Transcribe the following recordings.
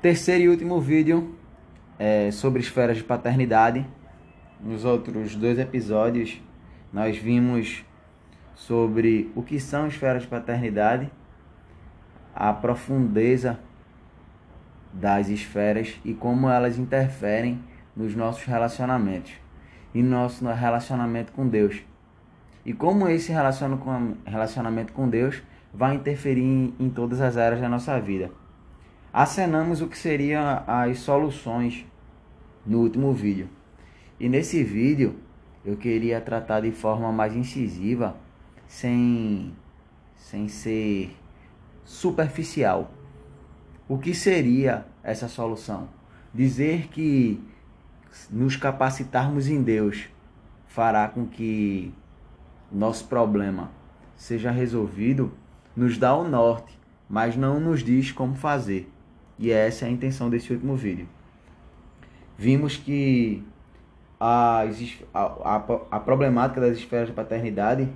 Terceiro e último vídeo é sobre esferas de paternidade. Nos outros dois episódios, nós vimos sobre o que são esferas de paternidade, a profundeza das esferas e como elas interferem nos nossos relacionamentos e no nosso relacionamento com Deus. E como esse relacionamento com Deus vai interferir em todas as áreas da nossa vida. Acenamos o que seriam as soluções no último vídeo. E nesse vídeo eu queria tratar de forma mais incisiva, sem, sem ser superficial. O que seria essa solução? Dizer que nos capacitarmos em Deus fará com que nosso problema seja resolvido, nos dá o norte, mas não nos diz como fazer. E essa é a intenção desse último vídeo. Vimos que a, a, a problemática das esferas de paternidade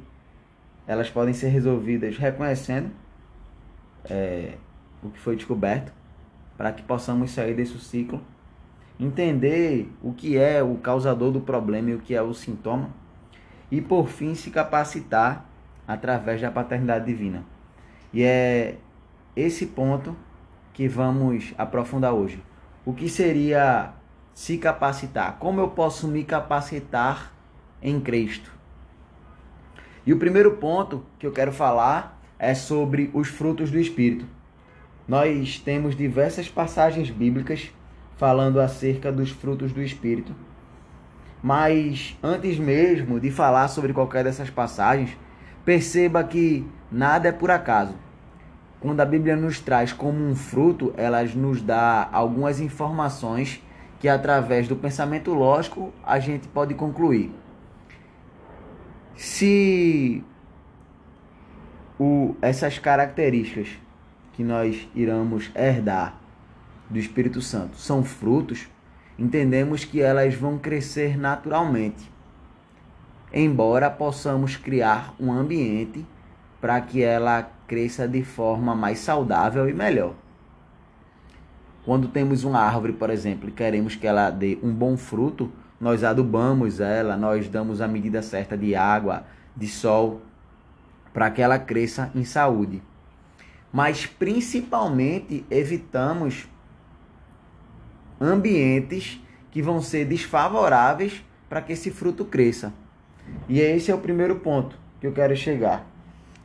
elas podem ser resolvidas reconhecendo é, o que foi descoberto para que possamos sair desse ciclo entender o que é o causador do problema e o que é o sintoma, e por fim se capacitar através da paternidade divina. E é esse ponto que vamos aprofundar hoje. O que seria se capacitar? Como eu posso me capacitar em Cristo? E o primeiro ponto que eu quero falar é sobre os frutos do Espírito. Nós temos diversas passagens bíblicas falando acerca dos frutos do Espírito. Mas antes mesmo de falar sobre qualquer dessas passagens, perceba que nada é por acaso. Quando a Bíblia nos traz como um fruto, ela nos dá algumas informações que através do pensamento lógico a gente pode concluir. Se o, essas características que nós iremos herdar do Espírito Santo são frutos, entendemos que elas vão crescer naturalmente, embora possamos criar um ambiente para que ela cresça de forma mais saudável e melhor. Quando temos uma árvore, por exemplo, e queremos que ela dê um bom fruto, nós adubamos ela, nós damos a medida certa de água, de sol, para que ela cresça em saúde. Mas principalmente evitamos ambientes que vão ser desfavoráveis para que esse fruto cresça. E esse é o primeiro ponto que eu quero chegar.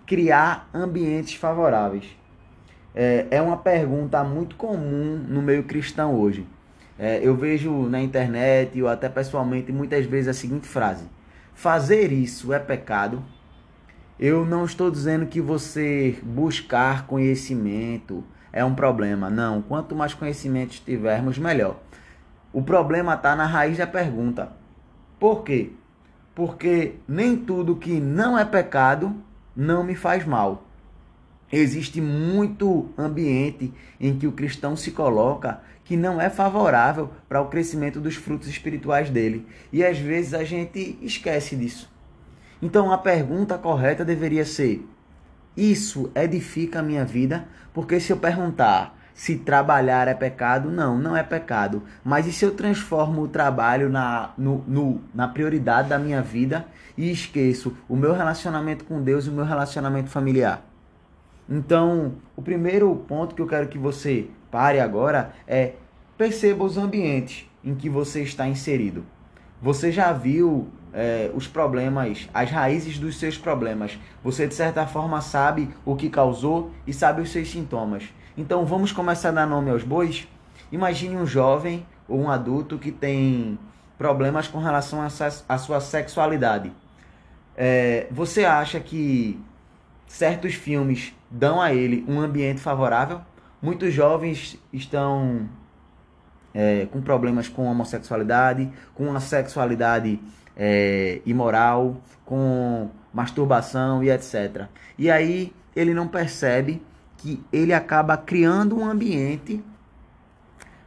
Criar ambientes favoráveis. É, é uma pergunta muito comum no meio cristão hoje. É, eu vejo na internet ou até pessoalmente muitas vezes a seguinte frase: Fazer isso é pecado? Eu não estou dizendo que você buscar conhecimento, é um problema. Não, quanto mais conhecimento tivermos, melhor. O problema está na raiz da pergunta. Por quê? Porque nem tudo que não é pecado não me faz mal. Existe muito ambiente em que o cristão se coloca que não é favorável para o crescimento dos frutos espirituais dele. E às vezes a gente esquece disso. Então a pergunta correta deveria ser: isso edifica a minha vida? Porque se eu perguntar se trabalhar é pecado, não, não é pecado. Mas e se eu transformo o trabalho na, no, no, na prioridade da minha vida e esqueço o meu relacionamento com Deus e o meu relacionamento familiar? Então, o primeiro ponto que eu quero que você pare agora é perceba os ambientes em que você está inserido. Você já viu é, os problemas, as raízes dos seus problemas. Você, de certa forma, sabe o que causou e sabe os seus sintomas. Então, vamos começar a dar nome aos bois? Imagine um jovem ou um adulto que tem problemas com relação à sua sexualidade. É, você acha que certos filmes dão a ele um ambiente favorável? Muitos jovens estão é, com problemas com homossexualidade, com a sexualidade é, imoral, com masturbação e etc. E aí ele não percebe que ele acaba criando um ambiente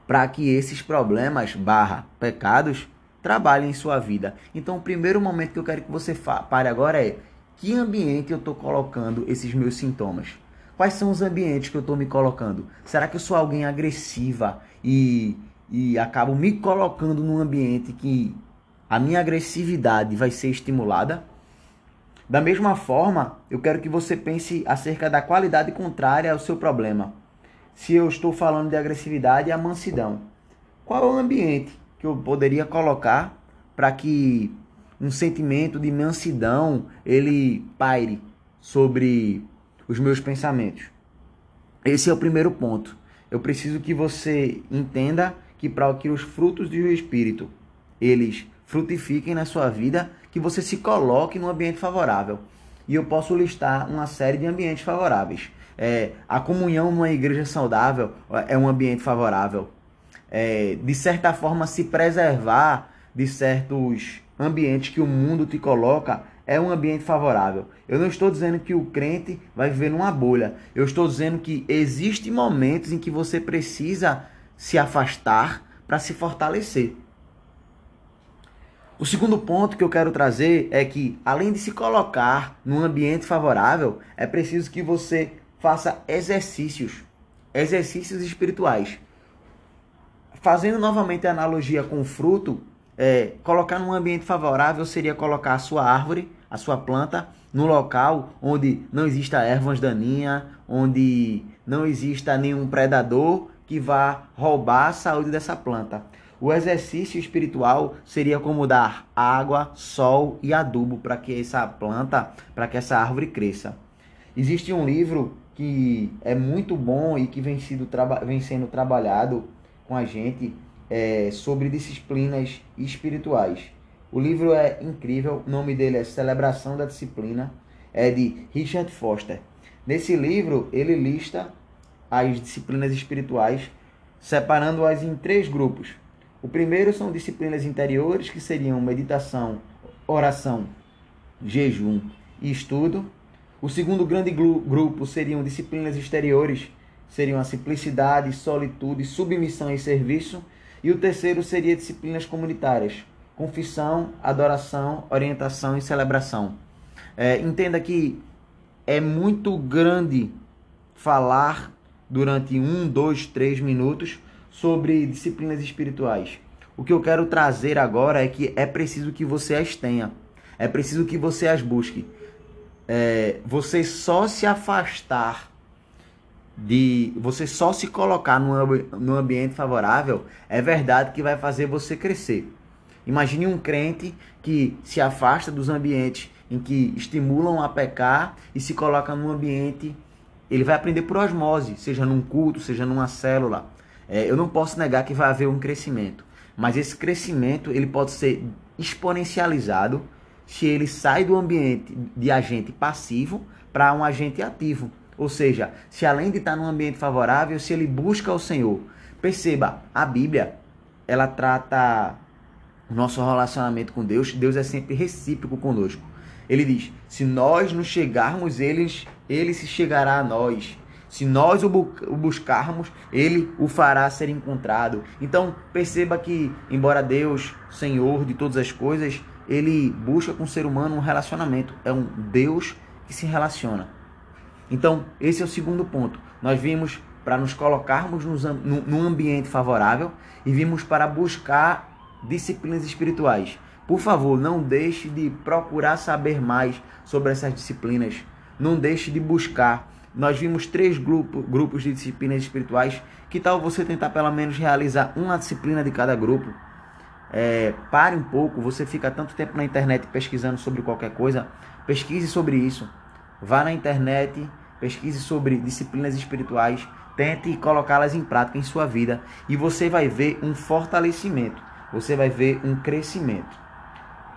para que esses problemas barra pecados trabalhem em sua vida. Então o primeiro momento que eu quero que você pare agora é que ambiente eu estou colocando esses meus sintomas? Quais são os ambientes que eu estou me colocando? Será que eu sou alguém agressiva e, e acabo me colocando num ambiente que a minha agressividade vai ser estimulada? Da mesma forma, eu quero que você pense acerca da qualidade contrária ao seu problema. Se eu estou falando de agressividade, é a mansidão. Qual é o ambiente que eu poderia colocar para que um sentimento de mansidão ele paire sobre os meus pensamentos? Esse é o primeiro ponto. Eu preciso que você entenda que para que os frutos do espírito eles frutifiquem na sua vida, que você se coloque num ambiente favorável. E eu posso listar uma série de ambientes favoráveis. É, a comunhão numa igreja saudável é um ambiente favorável. É, de certa forma, se preservar de certos ambientes que o mundo te coloca é um ambiente favorável. Eu não estou dizendo que o crente vai viver numa bolha. Eu estou dizendo que existem momentos em que você precisa se afastar para se fortalecer. O segundo ponto que eu quero trazer é que, além de se colocar num ambiente favorável, é preciso que você faça exercícios, exercícios espirituais. Fazendo novamente a analogia com o fruto, é, colocar num ambiente favorável seria colocar a sua árvore, a sua planta, num local onde não exista ervas daninhas, onde não exista nenhum predador que vá roubar a saúde dessa planta. O exercício espiritual seria como dar água, sol e adubo para que essa planta, para que essa árvore cresça. Existe um livro que é muito bom e que vem, sido, vem sendo trabalhado com a gente é, sobre disciplinas espirituais. O livro é incrível, o nome dele é Celebração da Disciplina, é de Richard Foster. Nesse livro, ele lista as disciplinas espirituais, separando-as em três grupos. O primeiro são disciplinas interiores, que seriam meditação, oração, jejum e estudo. O segundo grande grupo seriam disciplinas exteriores, seriam a simplicidade, solitude, submissão e serviço. E o terceiro seria disciplinas comunitárias, confissão, adoração, orientação e celebração. É, entenda que é muito grande falar durante um, dois, três minutos sobre disciplinas espirituais. O que eu quero trazer agora é que é preciso que você as tenha, é preciso que você as busque. É, você só se afastar de você só se colocar num, ambiente favorável é verdade que vai fazer você crescer. Imagine um crente que se afasta dos ambientes em que estimulam a pecar e se coloca num ambiente, ele vai aprender por osmose, seja num culto, seja numa célula. É, eu não posso negar que vai haver um crescimento, mas esse crescimento ele pode ser exponencializado se ele sai do ambiente de agente passivo para um agente ativo. Ou seja, se além de estar num ambiente favorável, se ele busca o Senhor. Perceba, a Bíblia, ela trata o nosso relacionamento com Deus, Deus é sempre recíproco conosco. Ele diz: se nós nos chegarmos, eles, ele se chegará a nós. Se nós o, buscarmos, ele o fará ser encontrado. Então, perceba que, embora Deus, Senhor de todas as coisas, ele busca com o ser humano um relacionamento. É um Deus que se relaciona. Então, esse é o segundo ponto. Nós vimos para nos colocarmos num ambiente favorável e vimos para buscar disciplinas espirituais. Por favor, não deixe de procurar saber mais sobre essas disciplinas. Não deixe de buscar nós vimos três grupo, grupos de disciplinas espirituais. Que tal você tentar pelo menos realizar uma disciplina de cada grupo? É, pare um pouco, você fica tanto tempo na internet pesquisando sobre qualquer coisa. Pesquise sobre isso. Vá na internet, pesquise sobre disciplinas espirituais, tente colocá-las em prática em sua vida e você vai ver um fortalecimento, você vai ver um crescimento.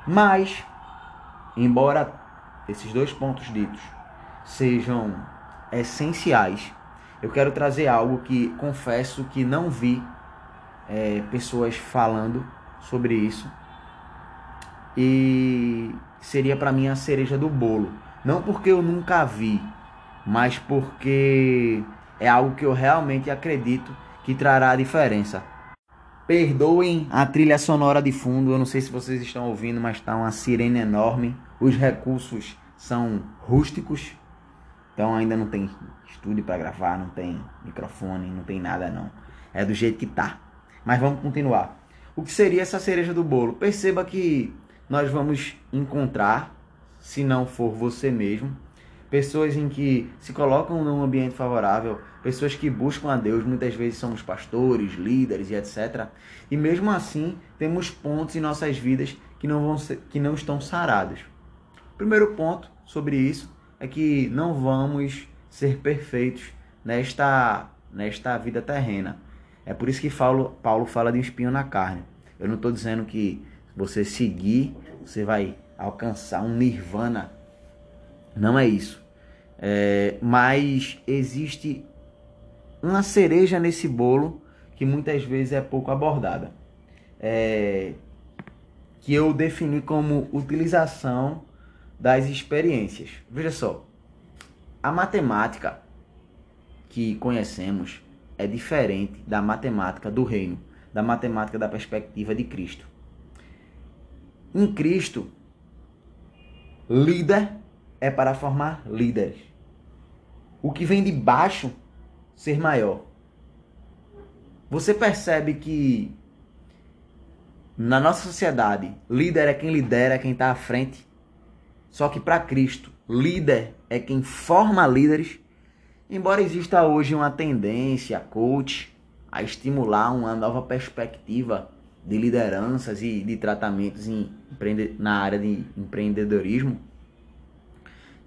Mas, embora esses dois pontos ditos sejam essenciais. Eu quero trazer algo que confesso que não vi é, pessoas falando sobre isso e seria para mim a cereja do bolo. Não porque eu nunca vi, mas porque é algo que eu realmente acredito que trará a diferença. Perdoem a trilha sonora de fundo, eu não sei se vocês estão ouvindo, mas está uma sirene enorme. Os recursos são rústicos, então ainda não tem estúdio para gravar, não tem microfone, não tem nada não. É do jeito que tá. Mas vamos continuar. O que seria essa cereja do bolo? Perceba que nós vamos encontrar, se não for você mesmo, pessoas em que se colocam num ambiente favorável, pessoas que buscam a Deus, muitas vezes somos pastores, líderes e etc. E mesmo assim, temos pontos em nossas vidas que não, vão ser, que não estão sarados. Primeiro ponto sobre isso é que não vamos ser perfeitos nesta, nesta vida terrena. É por isso que Paulo, Paulo fala de um espinho na carne. Eu não estou dizendo que você seguir, você vai alcançar um nirvana. Não é isso. É, mas existe uma cereja nesse bolo que muitas vezes é pouco abordada. É, que eu defini como utilização das experiências. Veja só, a matemática que conhecemos é diferente da matemática do reino, da matemática da perspectiva de Cristo. Em Cristo, líder é para formar líderes. O que vem de baixo ser maior. Você percebe que na nossa sociedade, líder é quem lidera, é quem está à frente. Só que para Cristo, líder é quem forma líderes. Embora exista hoje uma tendência, coach, a estimular uma nova perspectiva de lideranças e de tratamentos em, na área de empreendedorismo,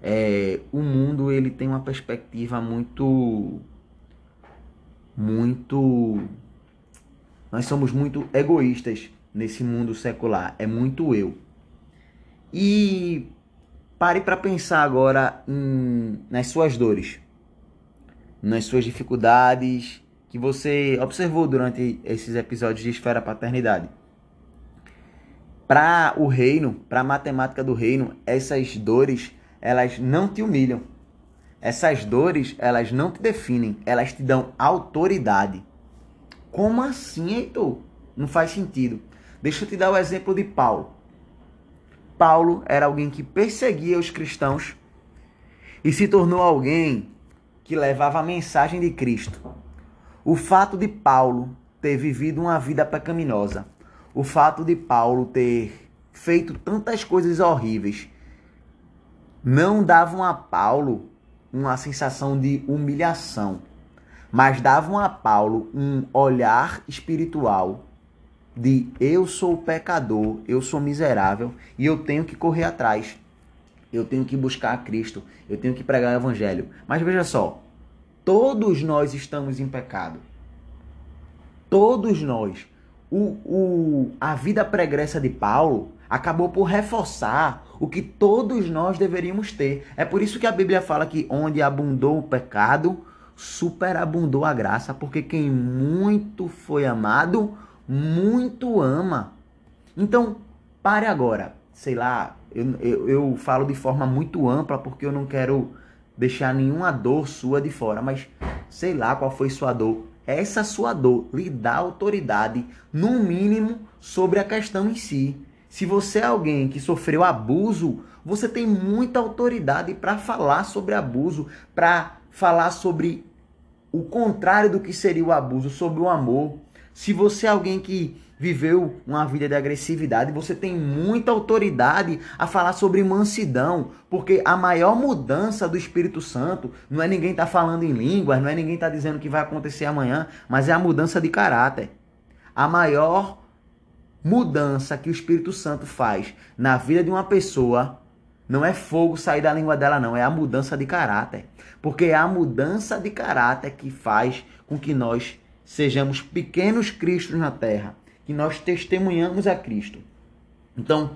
é, o mundo ele tem uma perspectiva muito muito nós somos muito egoístas nesse mundo secular é muito eu e pare para pensar agora nas suas dores nas suas dificuldades que você observou durante esses episódios de esfera paternidade para o reino para a matemática do reino essas dores elas não te humilham. Essas dores, elas não te definem, elas te dão autoridade. Como assim, Heitor? Não faz sentido. Deixa eu te dar o exemplo de Paulo. Paulo era alguém que perseguia os cristãos e se tornou alguém que levava a mensagem de Cristo. O fato de Paulo ter vivido uma vida pecaminosa, o fato de Paulo ter feito tantas coisas horríveis, não davam a Paulo uma sensação de humilhação, mas davam a Paulo um olhar espiritual de eu sou pecador, eu sou miserável e eu tenho que correr atrás. Eu tenho que buscar a Cristo, eu tenho que pregar o evangelho. Mas veja só, todos nós estamos em pecado. Todos nós. O, o, a vida pregressa de Paulo acabou por reforçar o que todos nós deveríamos ter. É por isso que a Bíblia fala que onde abundou o pecado, superabundou a graça, porque quem muito foi amado, muito ama. Então, pare agora. Sei lá, eu, eu, eu falo de forma muito ampla porque eu não quero deixar nenhuma dor sua de fora, mas sei lá qual foi sua dor. Essa sua dor lhe dá autoridade, no mínimo, sobre a questão em si. Se você é alguém que sofreu abuso, você tem muita autoridade para falar sobre abuso, para falar sobre o contrário do que seria o abuso, sobre o amor. Se você é alguém que viveu uma vida de agressividade, você tem muita autoridade a falar sobre mansidão, porque a maior mudança do Espírito Santo não é ninguém estar tá falando em línguas, não é ninguém estar tá dizendo que vai acontecer amanhã, mas é a mudança de caráter. A maior mudança que o Espírito Santo faz na vida de uma pessoa não é fogo sair da língua dela, não, é a mudança de caráter. Porque é a mudança de caráter que faz com que nós sejamos pequenos cristos na terra, que nós testemunhamos a Cristo. Então,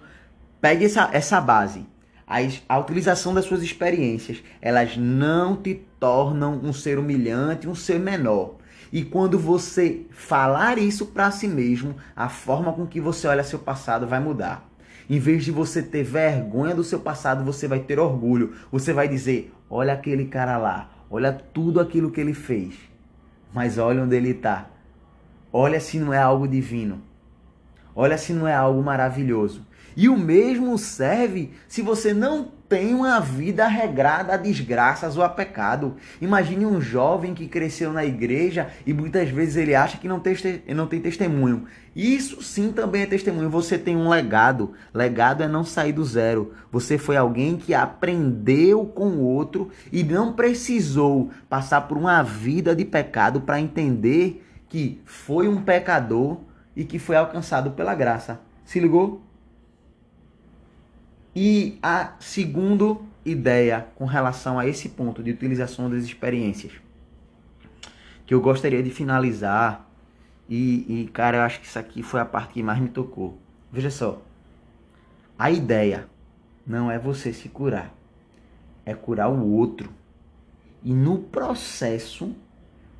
pegue essa, essa base. A, a utilização das suas experiências, elas não te tornam um ser humilhante, um ser menor. E quando você falar isso para si mesmo, a forma com que você olha seu passado vai mudar. Em vez de você ter vergonha do seu passado, você vai ter orgulho. Você vai dizer: olha aquele cara lá, olha tudo aquilo que ele fez. Mas olha onde ele está. Olha se não é algo divino. Olha se não é algo maravilhoso. E o mesmo serve se você não tem uma vida regrada a desgraças ou a pecado. Imagine um jovem que cresceu na igreja e muitas vezes ele acha que não tem, não tem testemunho. Isso sim também é testemunho. Você tem um legado. Legado é não sair do zero. Você foi alguém que aprendeu com o outro e não precisou passar por uma vida de pecado para entender que foi um pecador e que foi alcançado pela graça. Se ligou? E a segunda ideia com relação a esse ponto de utilização das experiências, que eu gostaria de finalizar, e, e cara, eu acho que isso aqui foi a parte que mais me tocou. Veja só, a ideia não é você se curar, é curar o outro. E no processo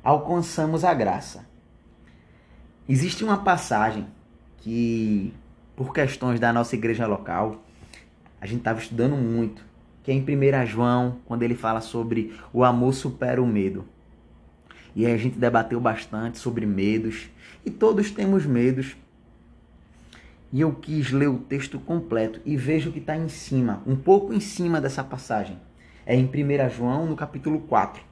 alcançamos a graça. Existe uma passagem que, por questões da nossa igreja local, a gente estava estudando muito, que é em 1 João, quando ele fala sobre o amor supera o medo. E aí a gente debateu bastante sobre medos, e todos temos medos. E eu quis ler o texto completo e vejo que está em cima, um pouco em cima dessa passagem. É em 1 João, no capítulo 4,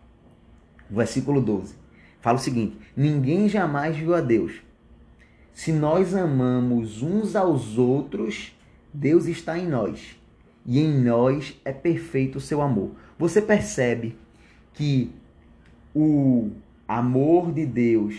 versículo 12. Fala o seguinte: Ninguém jamais viu a Deus. Se nós amamos uns aos outros, Deus está em nós e em nós é perfeito o seu amor. Você percebe que o amor de Deus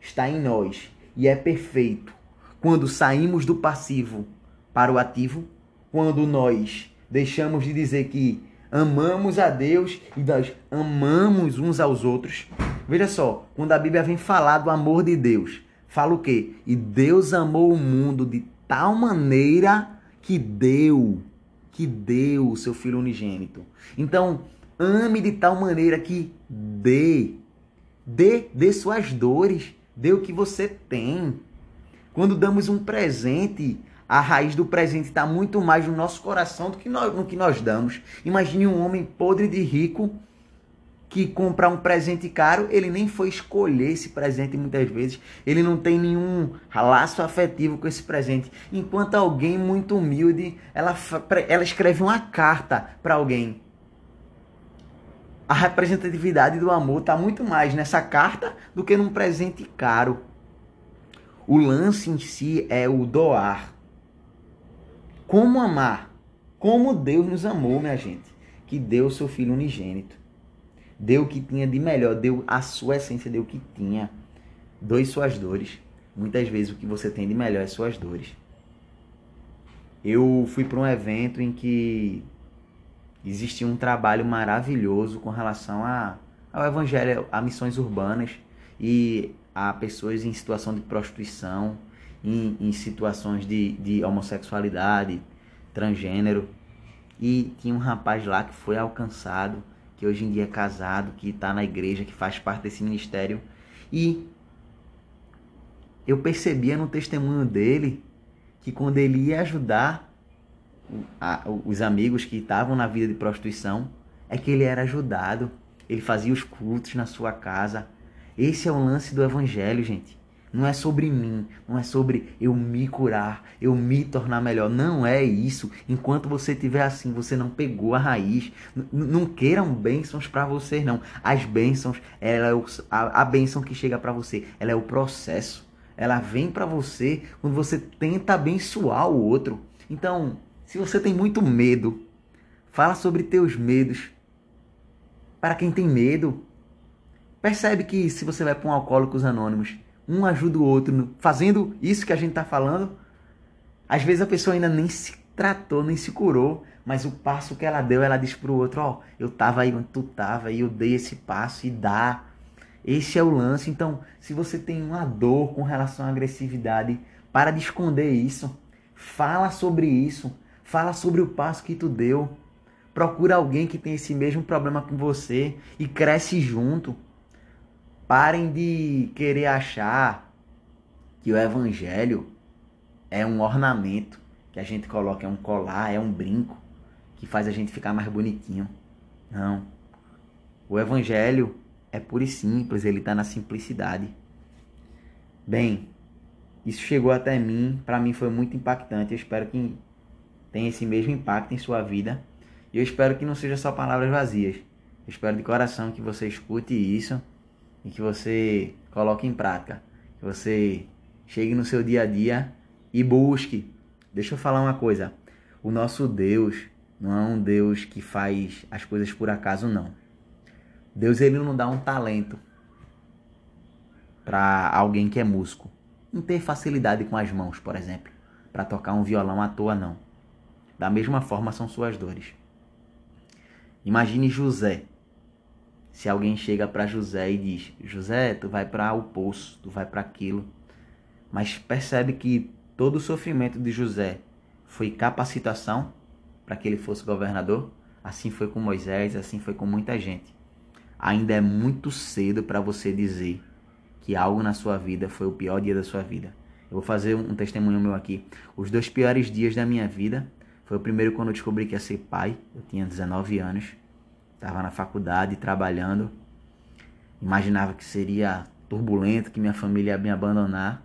está em nós e é perfeito quando saímos do passivo para o ativo, quando nós deixamos de dizer que amamos a Deus e nós amamos uns aos outros. Veja só, quando a Bíblia vem falar do amor de Deus, fala o quê? E Deus amou o mundo de tal maneira que deu que deu o seu filho unigênito. Então, ame de tal maneira que dê, dê, dê suas dores, dê o que você tem. Quando damos um presente, a raiz do presente está muito mais no nosso coração do que no que nós damos. Imagine um homem podre de rico que comprar um presente caro, ele nem foi escolher esse presente muitas vezes, ele não tem nenhum laço afetivo com esse presente. Enquanto alguém muito humilde, ela, ela escreve uma carta para alguém. A representatividade do amor está muito mais nessa carta do que num presente caro. O lance em si é o doar. Como amar? Como Deus nos amou, minha gente, que deu o seu filho unigênito deu o que tinha de melhor, deu a sua essência, deu o que tinha. Doe suas dores. Muitas vezes o que você tem de melhor é suas dores. Eu fui para um evento em que existia um trabalho maravilhoso com relação a, ao evangelho, a missões urbanas e a pessoas em situação de prostituição, em, em situações de, de homossexualidade, transgênero. E tinha um rapaz lá que foi alcançado que hoje em dia é casado, que está na igreja, que faz parte desse ministério. E eu percebia no testemunho dele que quando ele ia ajudar os amigos que estavam na vida de prostituição, é que ele era ajudado. Ele fazia os cultos na sua casa. Esse é o lance do evangelho, gente. Não é sobre mim, não é sobre eu me curar, eu me tornar melhor. Não é isso. Enquanto você estiver assim, você não pegou a raiz. N não queiram bênçãos para você, não. As bênçãos, ela é o, a, a bênção que chega para você, ela é o processo. Ela vem para você quando você tenta abençoar o outro. Então, se você tem muito medo, fala sobre teus medos. Para quem tem medo, percebe que se você vai para um Alcoólicos Anônimos, um ajuda o outro, fazendo isso que a gente está falando. Às vezes a pessoa ainda nem se tratou, nem se curou, mas o passo que ela deu, ela disse pro outro, ó, oh, eu tava aí onde tu tava e eu dei esse passo e dá. Esse é o lance. Então, se você tem uma dor com relação à agressividade, para de esconder isso. Fala sobre isso. Fala sobre o passo que tu deu. Procura alguém que tem esse mesmo problema com você e cresce junto. Parem de querer achar que o evangelho é um ornamento que a gente coloca, é um colar, é um brinco que faz a gente ficar mais bonitinho. Não. O evangelho é puro e simples, ele está na simplicidade. Bem, isso chegou até mim, para mim foi muito impactante. Eu espero que tenha esse mesmo impacto em sua vida. E eu espero que não seja só palavras vazias. Eu espero de coração que você escute isso e que você coloque em prática. Que você chegue no seu dia a dia e busque. Deixa eu falar uma coisa. O nosso Deus não é um Deus que faz as coisas por acaso, não. Deus ele não dá um talento para alguém que é músico. Não ter facilidade com as mãos, por exemplo, para tocar um violão à toa, não. Da mesma forma são suas dores. Imagine José. Se alguém chega para José e diz: José, tu vai para o poço, tu vai para aquilo. Mas percebe que todo o sofrimento de José foi capacitação para que ele fosse governador? Assim foi com Moisés, assim foi com muita gente. Ainda é muito cedo para você dizer que algo na sua vida foi o pior dia da sua vida. Eu vou fazer um testemunho meu aqui. Os dois piores dias da minha vida foi o primeiro quando eu descobri que ia ser pai. Eu tinha 19 anos, estava na faculdade trabalhando. Imaginava que seria turbulento, que minha família ia me abandonar.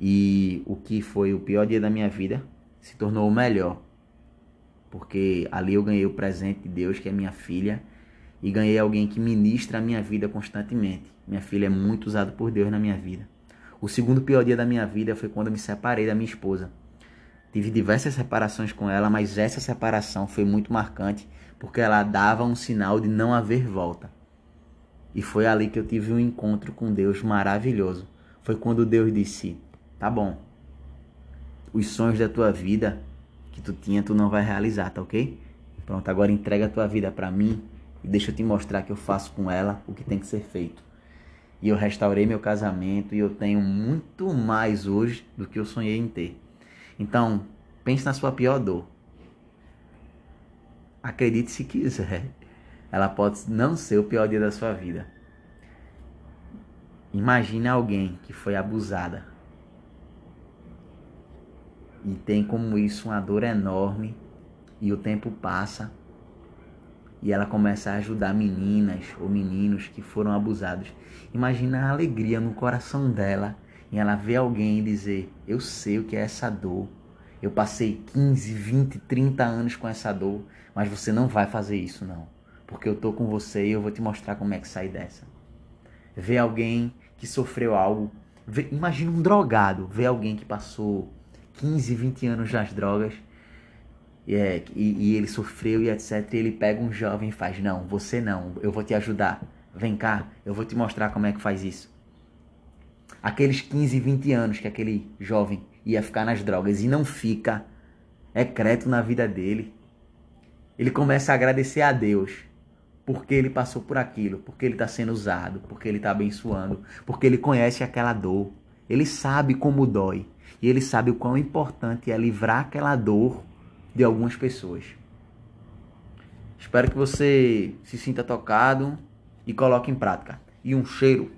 E o que foi o pior dia da minha vida se tornou o melhor. Porque ali eu ganhei o presente de Deus, que é minha filha, e ganhei alguém que ministra a minha vida constantemente. Minha filha é muito usada por Deus na minha vida. O segundo pior dia da minha vida foi quando eu me separei da minha esposa. Tive diversas separações com ela, mas essa separação foi muito marcante porque ela dava um sinal de não haver volta. E foi ali que eu tive um encontro com Deus maravilhoso. Foi quando Deus disse: Tá bom, os sonhos da tua vida que tu tinha, tu não vai realizar, tá ok? Pronto, agora entrega a tua vida para mim e deixa eu te mostrar que eu faço com ela o que tem que ser feito. E eu restaurei meu casamento e eu tenho muito mais hoje do que eu sonhei em ter. Então, pense na sua pior dor. Acredite se quiser. Ela pode não ser o pior dia da sua vida. Imagine alguém que foi abusada e tem como isso uma dor enorme e o tempo passa e ela começa a ajudar meninas ou meninos que foram abusados. Imagina a alegria no coração dela em ela ver alguém dizer: Eu sei o que é essa dor. Eu passei 15, 20, 30 anos com essa dor, mas você não vai fazer isso, não. Porque eu tô com você e eu vou te mostrar como é que sai dessa. Ver alguém que sofreu algo. imagina um drogado ver alguém que passou 15, 20 anos nas drogas é, e, e, ele sofreu e etc. E ele pega um jovem e faz: Não, você não, eu vou te ajudar. Vem cá, eu vou te mostrar como é que faz isso. Aqueles 15, 20 anos que aquele jovem ia ficar nas drogas e não fica, é crédito na vida dele. Ele começa a agradecer a Deus porque ele passou por aquilo, porque ele está sendo usado, porque ele está abençoando, porque ele conhece aquela dor. Ele sabe como dói e ele sabe o quão importante é livrar aquela dor de algumas pessoas. Espero que você se sinta tocado e coloque em prática. E um cheiro